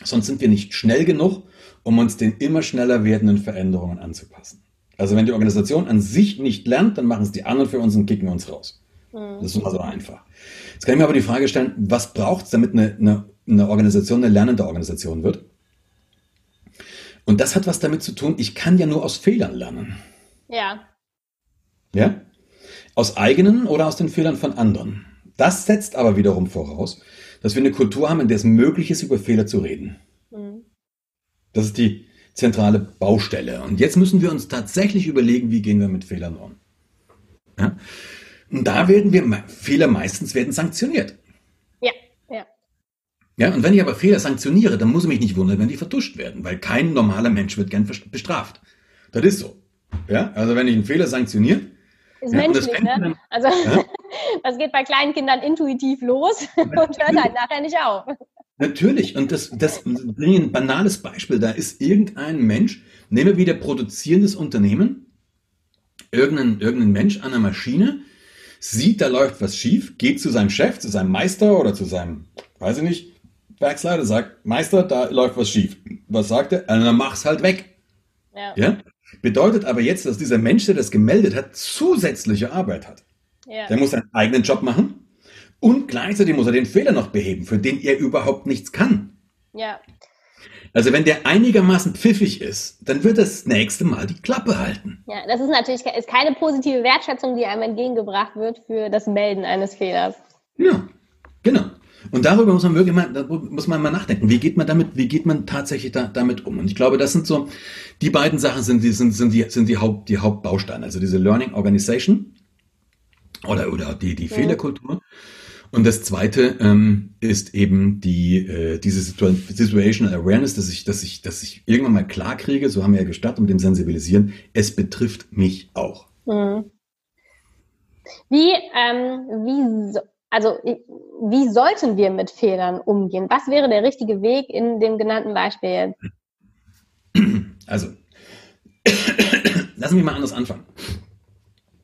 sonst sind wir nicht schnell genug, um uns den immer schneller werdenden Veränderungen anzupassen. Also wenn die Organisation an sich nicht lernt, dann machen es die anderen für uns und kicken uns raus. Mhm. Das ist immer so einfach. Jetzt kann ich mir aber die Frage stellen, was braucht es, damit eine, eine, eine Organisation eine lernende Organisation wird? Und das hat was damit zu tun, ich kann ja nur aus Fehlern lernen. Ja. Ja? Aus eigenen oder aus den Fehlern von anderen. Das setzt aber wiederum voraus, dass wir eine Kultur haben, in der es möglich ist, über Fehler zu reden. Mhm. Das ist die zentrale Baustelle. Und jetzt müssen wir uns tatsächlich überlegen, wie gehen wir mit Fehlern um. Ja? Und da werden wir, Fehler meistens werden sanktioniert. Ja, und wenn ich aber Fehler sanktioniere, dann muss ich mich nicht wundern, wenn die vertuscht werden, weil kein normaler Mensch wird gern bestraft. Das ist so. Ja, also wenn ich einen Fehler sanktioniere. Ist ja, menschlich, ne? Dann, also, ja? das geht bei kleinen Kindern intuitiv los und hört halt nachher nicht auf. Natürlich, und das, das ein banales Beispiel, da ist irgendein Mensch, nehmen wir wieder produzierendes Unternehmen, irgendein, irgendein Mensch an der Maschine, sieht, da läuft was schief, geht zu seinem Chef, zu seinem Meister oder zu seinem, weiß ich nicht, Werksleiter sagt, Meister, da läuft was schief. Was sagt er? Dann mach's halt weg. Ja. ja. Bedeutet aber jetzt, dass dieser Mensch, der das gemeldet hat, zusätzliche Arbeit hat. Ja. Der muss seinen eigenen Job machen und gleichzeitig muss er den Fehler noch beheben, für den er überhaupt nichts kann. Ja. Also wenn der einigermaßen pfiffig ist, dann wird das nächste Mal die Klappe halten. Ja, das ist natürlich ist keine positive Wertschätzung, die einem entgegengebracht wird für das Melden eines Fehlers. Ja, genau. Und darüber muss man wirklich mal, muss man mal nachdenken. Wie geht man damit, wie geht man tatsächlich da, damit um? Und ich glaube, das sind so, die beiden Sachen sind die, sind, sind die, sind die Haupt, die Hauptbausteine. Also diese Learning Organization oder, oder die, die ja. Fehlerkultur. Und das zweite ähm, ist eben die, äh, diese Situational Awareness, dass ich, dass ich, dass ich irgendwann mal klar kriege, so haben wir ja gestartet mit dem Sensibilisieren, es betrifft mich auch. Mhm. Wie, ähm, wie so also wie sollten wir mit Fehlern umgehen? Was wäre der richtige Weg in dem genannten Beispiel jetzt? Also, lassen wir mal anders anfangen.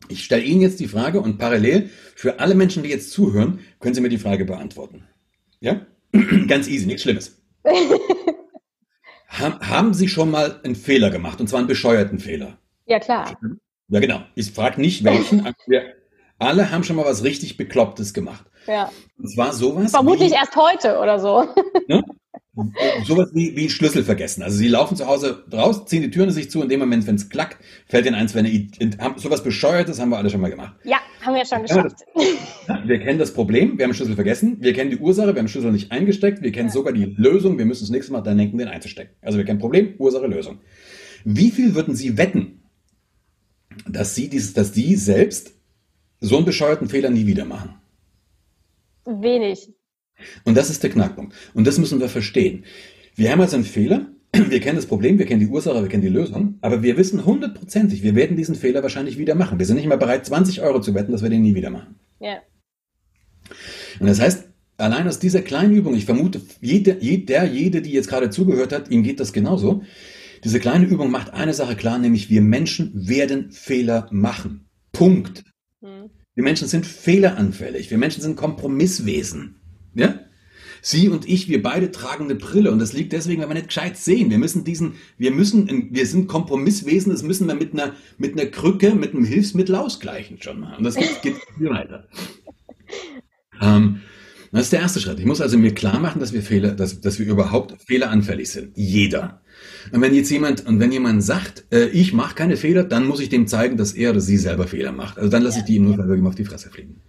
Ich stelle Ihnen jetzt die Frage und parallel für alle Menschen, die jetzt zuhören, können Sie mir die Frage beantworten. Ja? Ganz easy, nichts Schlimmes. haben Sie schon mal einen Fehler gemacht und zwar einen bescheuerten Fehler? Ja, klar. Ja, genau. Ich frage nicht welchen. Alle haben schon mal was richtig Beklopptes gemacht. Ja. Und zwar sowas. Vermutlich wie, erst heute oder so. Ne? Sowas wie, wie Schlüssel vergessen. Also sie laufen zu Hause raus, ziehen die Türen sich zu, in dem Moment, wenn es klackt, fällt ihnen eins, wenn eine, sowas Bescheuertes haben wir alle schon mal gemacht. Ja, haben wir schon geschafft. Wir kennen das Problem, wir haben den Schlüssel vergessen, wir kennen die Ursache, wir haben den Schlüssel nicht eingesteckt, wir kennen ja. sogar die Lösung, wir müssen das nächste Mal dann denken, den einzustecken. Also wir kennen Problem, Ursache, Lösung. Wie viel würden Sie wetten, dass Sie dieses, dass Sie selbst so einen bescheuerten Fehler nie wieder machen? Wenig. Und das ist der Knackpunkt. Und das müssen wir verstehen. Wir haben also einen Fehler, wir kennen das Problem, wir kennen die Ursache, wir kennen die Lösung, aber wir wissen hundertprozentig, wir werden diesen Fehler wahrscheinlich wieder machen. Wir sind nicht mehr bereit, 20 Euro zu wetten, dass wir den nie wieder machen. Ja. Und das heißt, allein aus dieser kleinen Übung, ich vermute, jede, jeder, jede, die jetzt gerade zugehört hat, ihm geht das genauso. Diese kleine Übung macht eine Sache klar, nämlich wir Menschen werden Fehler machen. Punkt. Hm. Wir Menschen sind fehleranfällig. Wir Menschen sind Kompromisswesen. Ja? Sie und ich, wir beide tragen eine Brille und das liegt deswegen, weil wir nicht gescheit sehen. Wir müssen diesen, wir müssen, wir sind Kompromisswesen, das müssen wir mit einer, mit einer Krücke, mit einem Hilfsmittel ausgleichen schon mal. Und das geht, geht weiter. Ähm, Das ist der erste Schritt. Ich muss also mir klar machen, dass wir Fehler, dass, dass wir überhaupt fehleranfällig sind. Jeder. Und wenn jetzt jemand, und wenn jemand sagt, äh, ich mache keine Fehler, dann muss ich dem zeigen, dass er oder sie selber Fehler macht. Also dann lasse ja. ich die im Notfall wirklich mal auf die Fresse fliegen.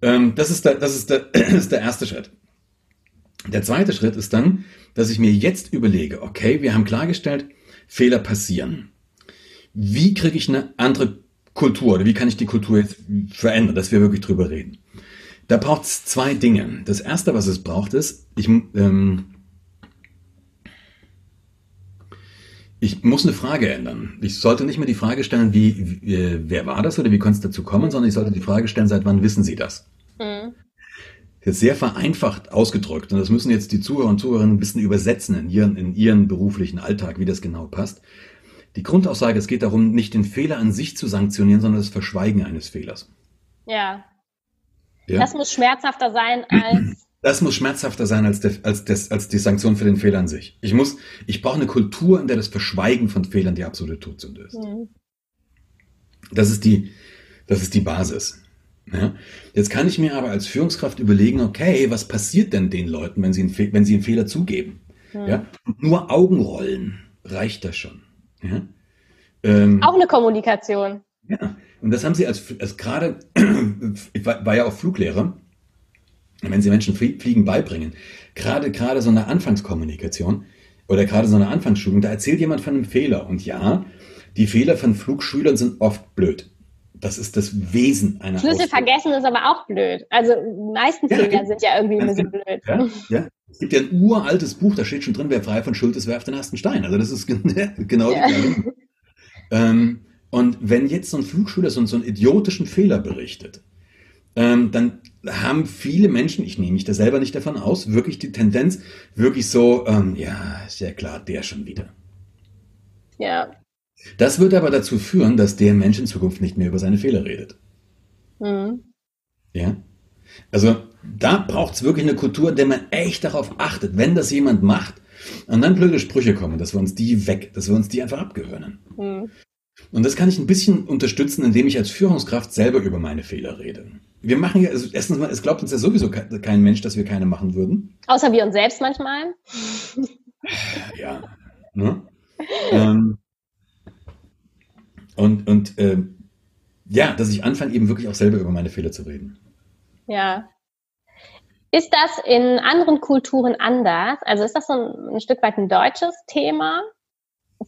Ähm, das ist der, das ist der, das ist der erste Schritt. Der zweite Schritt ist dann, dass ich mir jetzt überlege, okay, wir haben klargestellt, Fehler passieren. Wie kriege ich eine andere Kultur oder wie kann ich die Kultur jetzt verändern, dass wir wirklich drüber reden? Da braucht es zwei Dinge. Das erste, was es braucht, ist, ich, ähm, ich muss eine Frage ändern. Ich sollte nicht mehr die Frage stellen, wie, wie äh, wer war das oder wie konnte es dazu kommen, sondern ich sollte die Frage stellen, seit wann wissen Sie das? Mhm. Jetzt sehr vereinfacht ausgedrückt, und das müssen jetzt die Zuhörer und Zuhörerinnen ein bisschen übersetzen in ihren, in ihren beruflichen Alltag, wie das genau passt. Die Grundaussage, es geht darum, nicht den Fehler an sich zu sanktionieren, sondern das Verschweigen eines Fehlers. Ja. Ja? Das muss schmerzhafter sein als. Das muss schmerzhafter sein als, der, als, das, als die Sanktion für den Fehler an sich. Ich muss, ich brauche eine Kultur, in der das Verschweigen von Fehlern die absolute Todsünde ist. Mhm. Das ist die, das ist die Basis. Ja? Jetzt kann ich mir aber als Führungskraft überlegen, okay, was passiert denn den Leuten, wenn sie einen, wenn sie einen Fehler zugeben? Mhm. Ja? nur Augenrollen reicht das schon. Ja? Ähm, Auch eine Kommunikation. Ja, und das haben sie als, als gerade, ich war, war ja auch Fluglehrer, wenn sie Menschen Fliegen beibringen, gerade, gerade so eine Anfangskommunikation oder gerade so eine Anfangsschulung, da erzählt jemand von einem Fehler. Und ja, die Fehler von Flugschülern sind oft blöd. Das ist das Wesen einer Schlüssel Ausbildung. vergessen ist aber auch blöd. Also die meisten ja, Fehler sind ja irgendwie ein bisschen blöd. Ja, ja, Es gibt ja ein uraltes Buch, da steht schon drin, wer frei von Schuld ist, werft den ersten Stein. Also das ist genau ja. die ähm, Und wenn jetzt so ein Flugschüler so, so einen idiotischen Fehler berichtet, ähm, dann haben viele Menschen, ich nehme mich da selber nicht davon aus, wirklich die Tendenz, wirklich so, ähm, ja, ist ja klar, der schon wieder. Ja. Das wird aber dazu führen, dass der Mensch in Zukunft nicht mehr über seine Fehler redet. Mhm. Ja. Also da braucht es wirklich eine Kultur, in der man echt darauf achtet, wenn das jemand macht und dann blöde Sprüche kommen, dass wir uns die weg, dass wir uns die einfach abgewöhnen. Mhm. Und das kann ich ein bisschen unterstützen, indem ich als Führungskraft selber über meine Fehler rede. Wir machen ja, also erstens mal, es glaubt uns ja sowieso kein Mensch, dass wir keine machen würden. Außer wir uns selbst manchmal. Ja. Ne? ähm, und und äh, ja, dass ich anfange, eben wirklich auch selber über meine Fehler zu reden. Ja. Ist das in anderen Kulturen anders? Also ist das so ein, ein Stück weit ein deutsches Thema?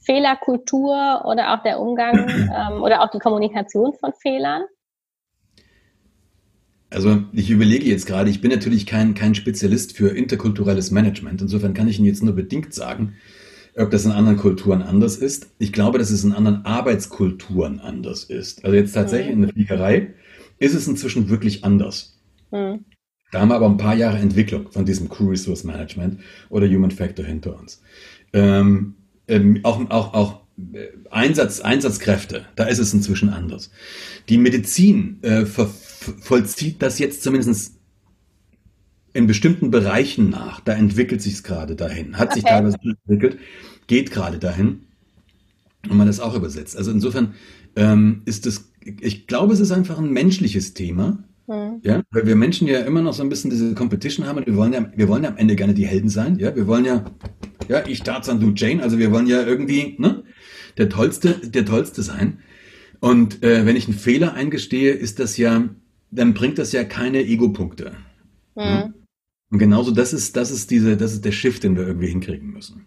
Fehlerkultur oder auch der Umgang ähm, oder auch die Kommunikation von Fehlern? Also ich überlege jetzt gerade, ich bin natürlich kein, kein Spezialist für interkulturelles Management. Insofern kann ich Ihnen jetzt nur bedingt sagen, ob das in anderen Kulturen anders ist. Ich glaube, dass es in anderen Arbeitskulturen anders ist. Also jetzt tatsächlich mhm. in der Fliegerei ist es inzwischen wirklich anders. Mhm. Da haben wir aber ein paar Jahre Entwicklung von diesem Crew Resource Management oder Human Factor hinter uns. Ähm, ähm, auch, auch, auch äh, Einsatz, Einsatzkräfte, da ist es inzwischen anders. Die Medizin äh, vollzieht das jetzt zumindest in bestimmten Bereichen nach. Da entwickelt sich es gerade dahin. Hat okay. sich teilweise entwickelt, geht gerade dahin. Und man das auch übersetzt. Also insofern ähm, ist es, ich glaube, es ist einfach ein menschliches Thema. Mhm. Ja, weil wir Menschen ja immer noch so ein bisschen diese Competition haben und wir wollen ja, wir wollen ja am Ende gerne die Helden sein. Ja, wir wollen ja, ja, ich Tarzan, du Jane. Also wir wollen ja irgendwie, ne, der tollste, der tollste sein. Und äh, wenn ich einen Fehler eingestehe, ist das ja, dann bringt das ja keine Ego-Punkte. Mhm. Ja? Und genauso, das ist, das ist diese, das ist der Shift, den wir irgendwie hinkriegen müssen.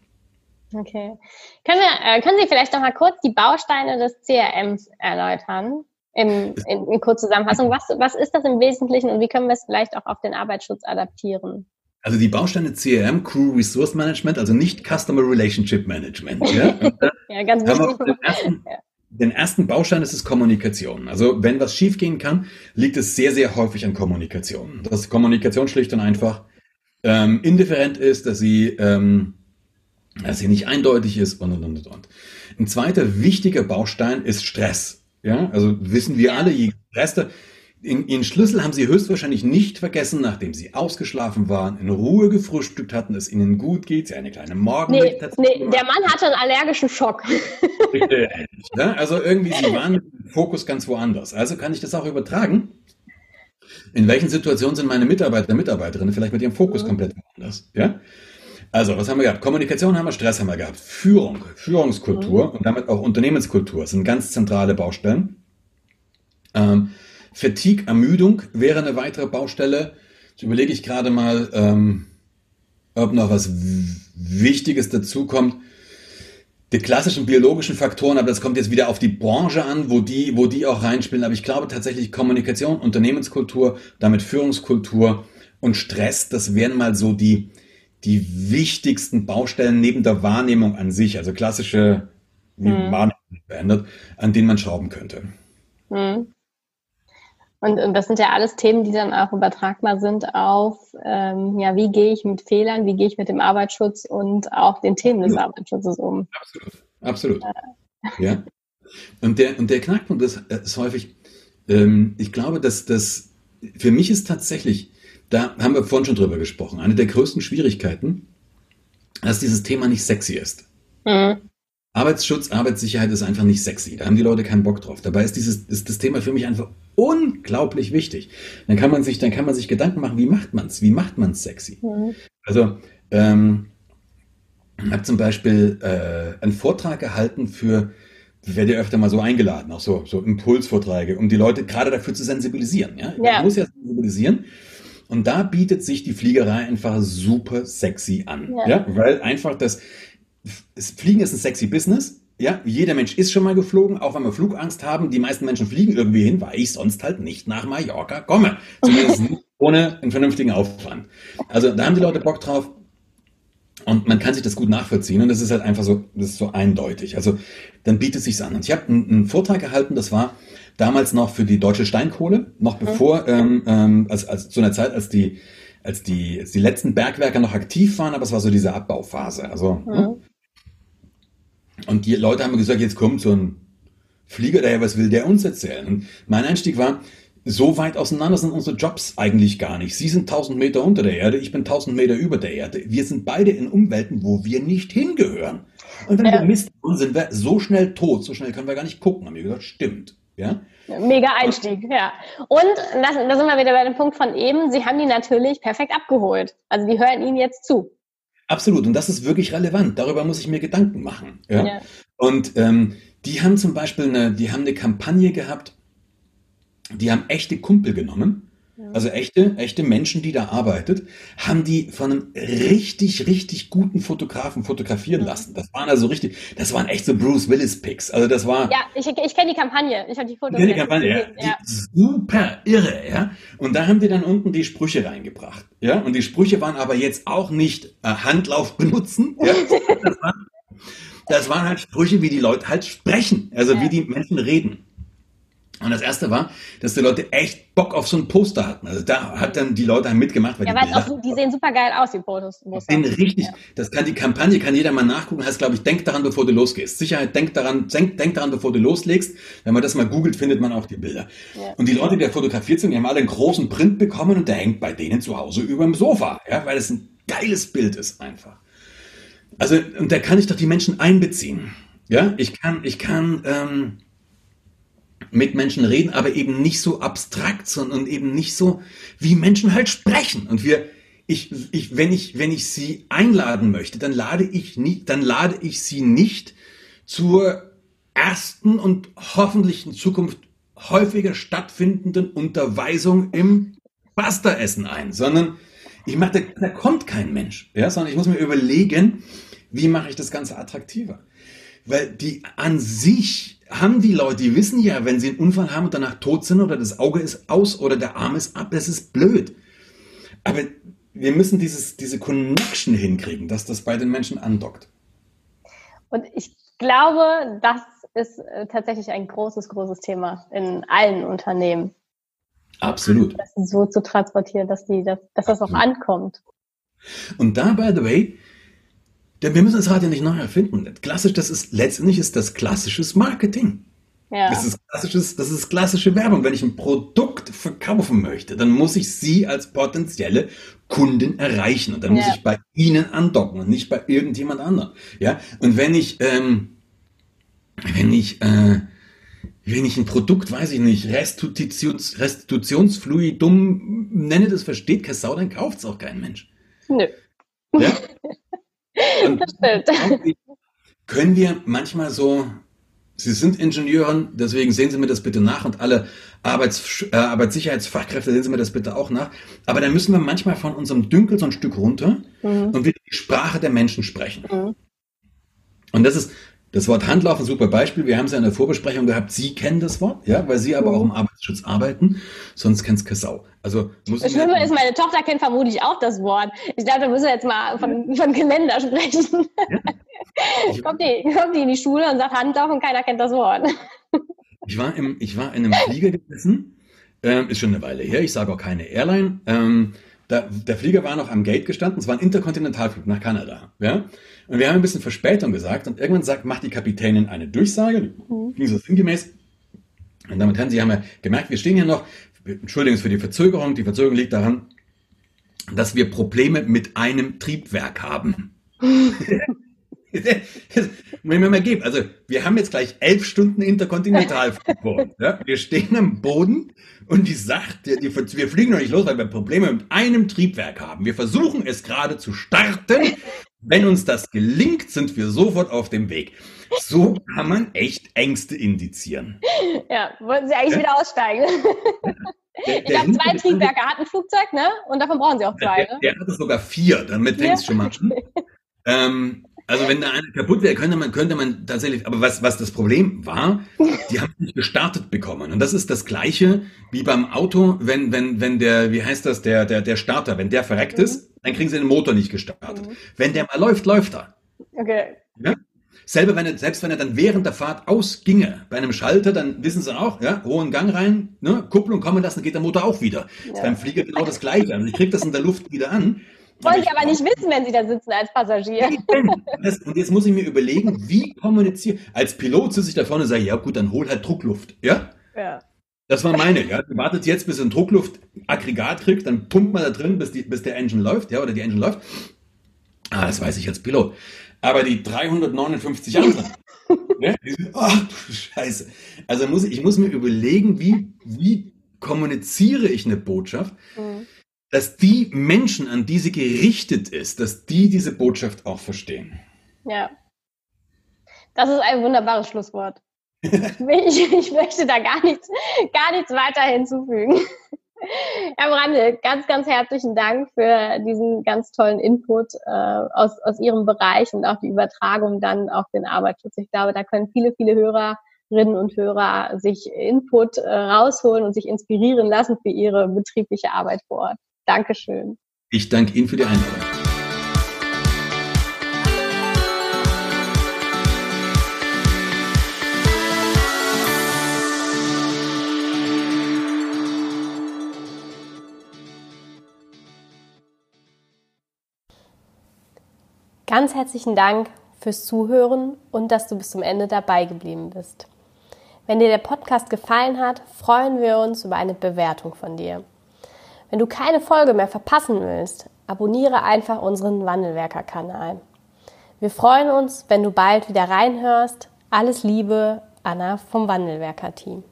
Okay. Können, wir, äh, können Sie vielleicht noch mal kurz die Bausteine des CRMs erläutern? In, in, in Kurzzusammenfassung. Was, was ist das im Wesentlichen und wie können wir es vielleicht auch auf den Arbeitsschutz adaptieren? Also die Bausteine CRM, Crew Resource Management, also nicht Customer Relationship Management. Ja, ja ganz wichtig. Ersten, ja. Den ersten Baustein ist es Kommunikation. Also wenn was schiefgehen kann, liegt es sehr, sehr häufig an Kommunikation. Dass Kommunikation schlicht und einfach ähm, indifferent ist, dass sie, ähm, dass sie nicht eindeutig ist und, und, und, und. Ein zweiter wichtiger Baustein ist Stress. Ja, also wissen wir alle, je gestresster, Ihren Schlüssel haben Sie höchstwahrscheinlich nicht vergessen, nachdem Sie ausgeschlafen waren, in Ruhe gefrühstückt hatten, es Ihnen gut geht, Sie eine kleine Morgenmeditation nee, nee, der Mann hatte einen allergischen Schock. ja, also irgendwie, Sie waren dem Fokus ganz woanders. Also kann ich das auch übertragen. In welchen Situationen sind meine Mitarbeiter, Mitarbeiterinnen vielleicht mit ihrem Fokus mhm. komplett anders? Ja? Also, was haben wir gehabt? Kommunikation haben wir, Stress haben wir gehabt. Führung, Führungskultur mhm. und damit auch Unternehmenskultur sind ganz zentrale Baustellen. Ähm, Fatigue, Ermüdung wäre eine weitere Baustelle. Jetzt überlege ich gerade mal, ähm, ob noch was Wichtiges dazukommt. Die klassischen biologischen Faktoren, aber das kommt jetzt wieder auf die Branche an, wo die, wo die auch reinspielen. Aber ich glaube tatsächlich Kommunikation, Unternehmenskultur, damit Führungskultur und Stress, das wären mal so die, die wichtigsten Baustellen neben der Wahrnehmung an sich, also klassische hm. Wahrnehmung verändert, an denen man schrauben könnte. Hm. Und, und, das sind ja alles Themen, die dann auch übertragbar sind auf, ähm, ja, wie gehe ich mit Fehlern, wie gehe ich mit dem Arbeitsschutz und auch den Themen des Arbeitsschutzes um. Absolut, absolut. Äh. Ja. Und der, und der Knackpunkt ist, ist häufig, ähm, ich glaube, dass das, für mich ist tatsächlich da haben wir vorhin schon drüber gesprochen, eine der größten Schwierigkeiten, dass dieses Thema nicht sexy ist. Mhm. Arbeitsschutz, Arbeitssicherheit ist einfach nicht sexy. Da haben die Leute keinen Bock drauf. Dabei ist dieses ist das Thema für mich einfach unglaublich wichtig. Dann kann man sich, dann kann man sich Gedanken machen, wie macht man's? Wie macht man's sexy? Mhm. Also ähm, ich habe zum Beispiel äh, einen Vortrag gehalten für, werde ja öfter mal so eingeladen, auch so, so Impulsvorträge, um die Leute gerade dafür zu sensibilisieren. Ja? ja. Man muss ja sensibilisieren. Und da bietet sich die Fliegerei einfach super sexy an. Ja, ja? weil einfach das Fliegen ist ein sexy Business. Ja, jeder Mensch ist schon mal geflogen, auch wenn wir Flugangst haben. Die meisten Menschen fliegen irgendwie hin, weil ich sonst halt nicht nach Mallorca komme. Zumindest nicht ohne einen vernünftigen Aufwand. Also da haben die Leute Bock drauf. Und man kann sich das gut nachvollziehen und das ist halt einfach so, das ist so eindeutig. Also dann bietet es sich an. Und ich habe einen, einen Vortrag gehalten, das war damals noch für die deutsche Steinkohle, noch mhm. bevor, ähm, ähm, als, als zu einer Zeit, als die, als die, als die letzten Bergwerke noch aktiv waren, aber es war so diese Abbauphase. Also, mhm. Und die Leute haben mir gesagt, jetzt kommt so ein Flieger daher, was will der uns erzählen? Und mein Einstieg war, so weit auseinander sind unsere Jobs eigentlich gar nicht. Sie sind 1000 Meter unter der Erde, ich bin 1000 Meter über der Erde. Wir sind beide in Umwelten, wo wir nicht hingehören. Und wenn ja. wir Mist tun, sind wir so schnell tot, so schnell können wir gar nicht gucken. Haben wir gesagt, stimmt. Ja? Mega Einstieg, ja. Und da sind wir wieder bei dem Punkt von eben, Sie haben die natürlich perfekt abgeholt. Also die hören Ihnen jetzt zu. Absolut. Und das ist wirklich relevant. Darüber muss ich mir Gedanken machen. Ja? ja. Und ähm, die haben zum Beispiel eine, die haben eine Kampagne gehabt, die haben echte Kumpel genommen also echte, echte Menschen, die da arbeitet, haben die von einem richtig, richtig guten Fotografen fotografieren lassen. Das waren also richtig, das waren echt so Bruce Willis Pics. Also das war. Ja, ich, ich kenne die Kampagne. Ich habe die Fotos. Die Kampagne, ja. ja. Super irre, ja. Und da haben die dann unten die Sprüche reingebracht, ja. Und die Sprüche waren aber jetzt auch nicht äh, Handlauf benutzen, ja. das, waren, das waren halt Sprüche, wie die Leute halt sprechen, also ja. wie die Menschen reden. Und das erste war, dass die Leute echt Bock auf so ein Poster hatten. Also da hat dann die Leute mitgemacht. Weil ja, weil auch, die sehen super geil aus, die Fotos. Den richtig. Ja. Das kann die Kampagne, kann jeder mal nachgucken. Heißt, glaube ich, denk daran, bevor du losgehst. Sicherheit, denk daran, denk, denk daran, bevor du loslegst. Wenn man das mal googelt, findet man auch die Bilder. Ja. Und die Leute, die da fotografiert sind, die haben alle einen großen Print bekommen und der hängt bei denen zu Hause über dem Sofa. Ja, weil es ein geiles Bild ist einfach. Also, und da kann ich doch die Menschen einbeziehen. Ja, ich kann, ich kann, ähm, mit Menschen reden, aber eben nicht so abstrakt, sondern eben nicht so, wie Menschen halt sprechen. Und wir, ich, ich, wenn ich, wenn ich sie einladen möchte, dann lade ich nie, dann lade ich sie nicht zur ersten und hoffentlich in Zukunft häufiger stattfindenden Unterweisung im Pasta-Essen ein, sondern ich mache, da, da kommt kein Mensch, ja, sondern ich muss mir überlegen, wie mache ich das Ganze attraktiver? Weil die an sich haben die Leute, die wissen ja, wenn sie einen Unfall haben und danach tot sind oder das Auge ist aus oder der Arm ist ab, das ist blöd. Aber wir müssen dieses, diese Connection hinkriegen, dass das bei den Menschen andockt. Und ich glaube, das ist äh, tatsächlich ein großes, großes Thema in allen Unternehmen. Absolut. Das so zu transportieren, dass, die, dass, dass das auch ankommt. Und da, by the way, denn wir müssen das Rad ja nicht neu erfinden. Klassisch, das ist letztendlich ist das klassisches Marketing. Ja. Das, ist klassisches, das ist klassische Werbung. Wenn ich ein Produkt verkaufen möchte, dann muss ich Sie als potenzielle Kunden erreichen und dann ja. muss ich bei Ihnen andocken und nicht bei irgendjemand anderem. Ja, und wenn ich, ähm, wenn ich, äh, wenn ich ein Produkt, weiß ich nicht, Restitutions, Restitutionsfluidum nenne, das versteht kein Sau, dann kauft es auch kein Mensch. Nö. Ja? Und können wir manchmal so, Sie sind Ingenieuren, deswegen sehen Sie mir das bitte nach und alle Arbeits, äh, Arbeitssicherheitsfachkräfte sehen Sie mir das bitte auch nach. Aber dann müssen wir manchmal von unserem Dünkel so ein Stück runter mhm. und wieder die Sprache der Menschen sprechen. Mhm. Und das ist das Wort Handlauf ein super Beispiel. Wir haben es ja in der Vorbesprechung gehabt. Sie kennen das Wort, ja, weil Sie aber auch im Arbeitsschutz arbeiten. Sonst kennt es keine Sau. Also muss das Schlimme ist, meine Tochter kennt vermutlich auch das Wort. Ich glaube, da müssen wir jetzt mal von, von Geländer sprechen. Ja. kommt, die, kommt die in die Schule und sagt Handlauf und keiner kennt das Wort. ich war im, ich war in einem Flieger gesessen. Ähm, ist schon eine Weile her. Ich sage auch keine Airline. Ähm, da, der Flieger war noch am Gate gestanden. Es war ein Interkontinentalflug nach Kanada. Ja? Und wir haben ein bisschen Verspätung gesagt und irgendwann sagt, macht die Kapitänin eine Durchsage, die mhm. ging so sinngemäß. Und damit haben Sie haben ja gemerkt, wir stehen hier noch, Entschuldigung für die Verzögerung, die Verzögerung liegt daran, dass wir Probleme mit einem Triebwerk haben. Wenn mir mal geben. Also, wir haben jetzt gleich elf Stunden Interkontinentalflug. Ja? Wir stehen am Boden und die sagt, die, die, wir fliegen noch nicht los, weil wir Probleme mit einem Triebwerk haben. Wir versuchen es gerade zu starten wenn uns das gelingt, sind wir sofort auf dem Weg. So kann man echt Ängste indizieren. Ja, wollten Sie eigentlich ja? wieder aussteigen? Der, der ich habe zwei Triebwerke, hat ein Flugzeug, ne? Und davon brauchen Sie auch zwei. Der, ne? der hatte sogar vier, damit fängt es ja? schon mal an. Ähm, also wenn da einer kaputt wäre, könnte man, könnte man tatsächlich, aber was, was das Problem war, die haben nicht gestartet bekommen. Und das ist das Gleiche wie beim Auto, wenn, wenn, wenn der, wie heißt das, der, der, der Starter, wenn der verreckt mhm. ist, dann kriegen sie den Motor nicht gestartet. Mhm. Wenn der mal läuft, läuft er. Okay. Ja? Selber wenn er, selbst wenn er dann während der Fahrt ausginge, bei einem Schalter, dann wissen sie auch, ja, hohen Gang rein, ne, Kupplung kommen lassen, geht der Motor auch wieder. Ja. Ist beim Flieger genau das Gleiche. Also ich kriege das in der Luft wieder an. Wollte ich aber nicht wissen, wenn Sie da sitzen als Passagier. und jetzt muss ich mir überlegen, wie kommuniziere Als Pilot sitze ich da vorne und sage, ja gut, dann hol halt Druckluft. Ja? Ja. Das war meine, ja. Du wartet jetzt, bis ein Druckluftaggregat kriegt, dann pumpt man da drin, bis, die, bis der Engine läuft, ja, oder die Engine läuft. Ah, das weiß ich als Pilot. Aber die 359 anderen, ne, die sind, oh, Scheiße. Also muss ich, ich muss mir überlegen, wie, wie kommuniziere ich eine Botschaft, mhm. Dass die Menschen, an die sie gerichtet ist, dass die diese Botschaft auch verstehen. Ja. Das ist ein wunderbares Schlusswort. ich, ich möchte da gar nichts, gar nichts weiter hinzufügen. Herr Brandl, ganz, ganz herzlichen Dank für diesen ganz tollen Input äh, aus, aus Ihrem Bereich und auch die Übertragung dann auf den Arbeitsschutz. Ich glaube, da können viele, viele Hörerinnen und Hörer sich Input äh, rausholen und sich inspirieren lassen für ihre betriebliche Arbeit vor Ort. Dankeschön. Ich danke Ihnen für die Einladung. Ganz herzlichen Dank fürs Zuhören und dass du bis zum Ende dabei geblieben bist. Wenn dir der Podcast gefallen hat, freuen wir uns über eine Bewertung von dir. Wenn du keine Folge mehr verpassen willst, abonniere einfach unseren Wandelwerker-Kanal. Wir freuen uns, wenn du bald wieder reinhörst. Alles Liebe, Anna vom Wandelwerker-Team.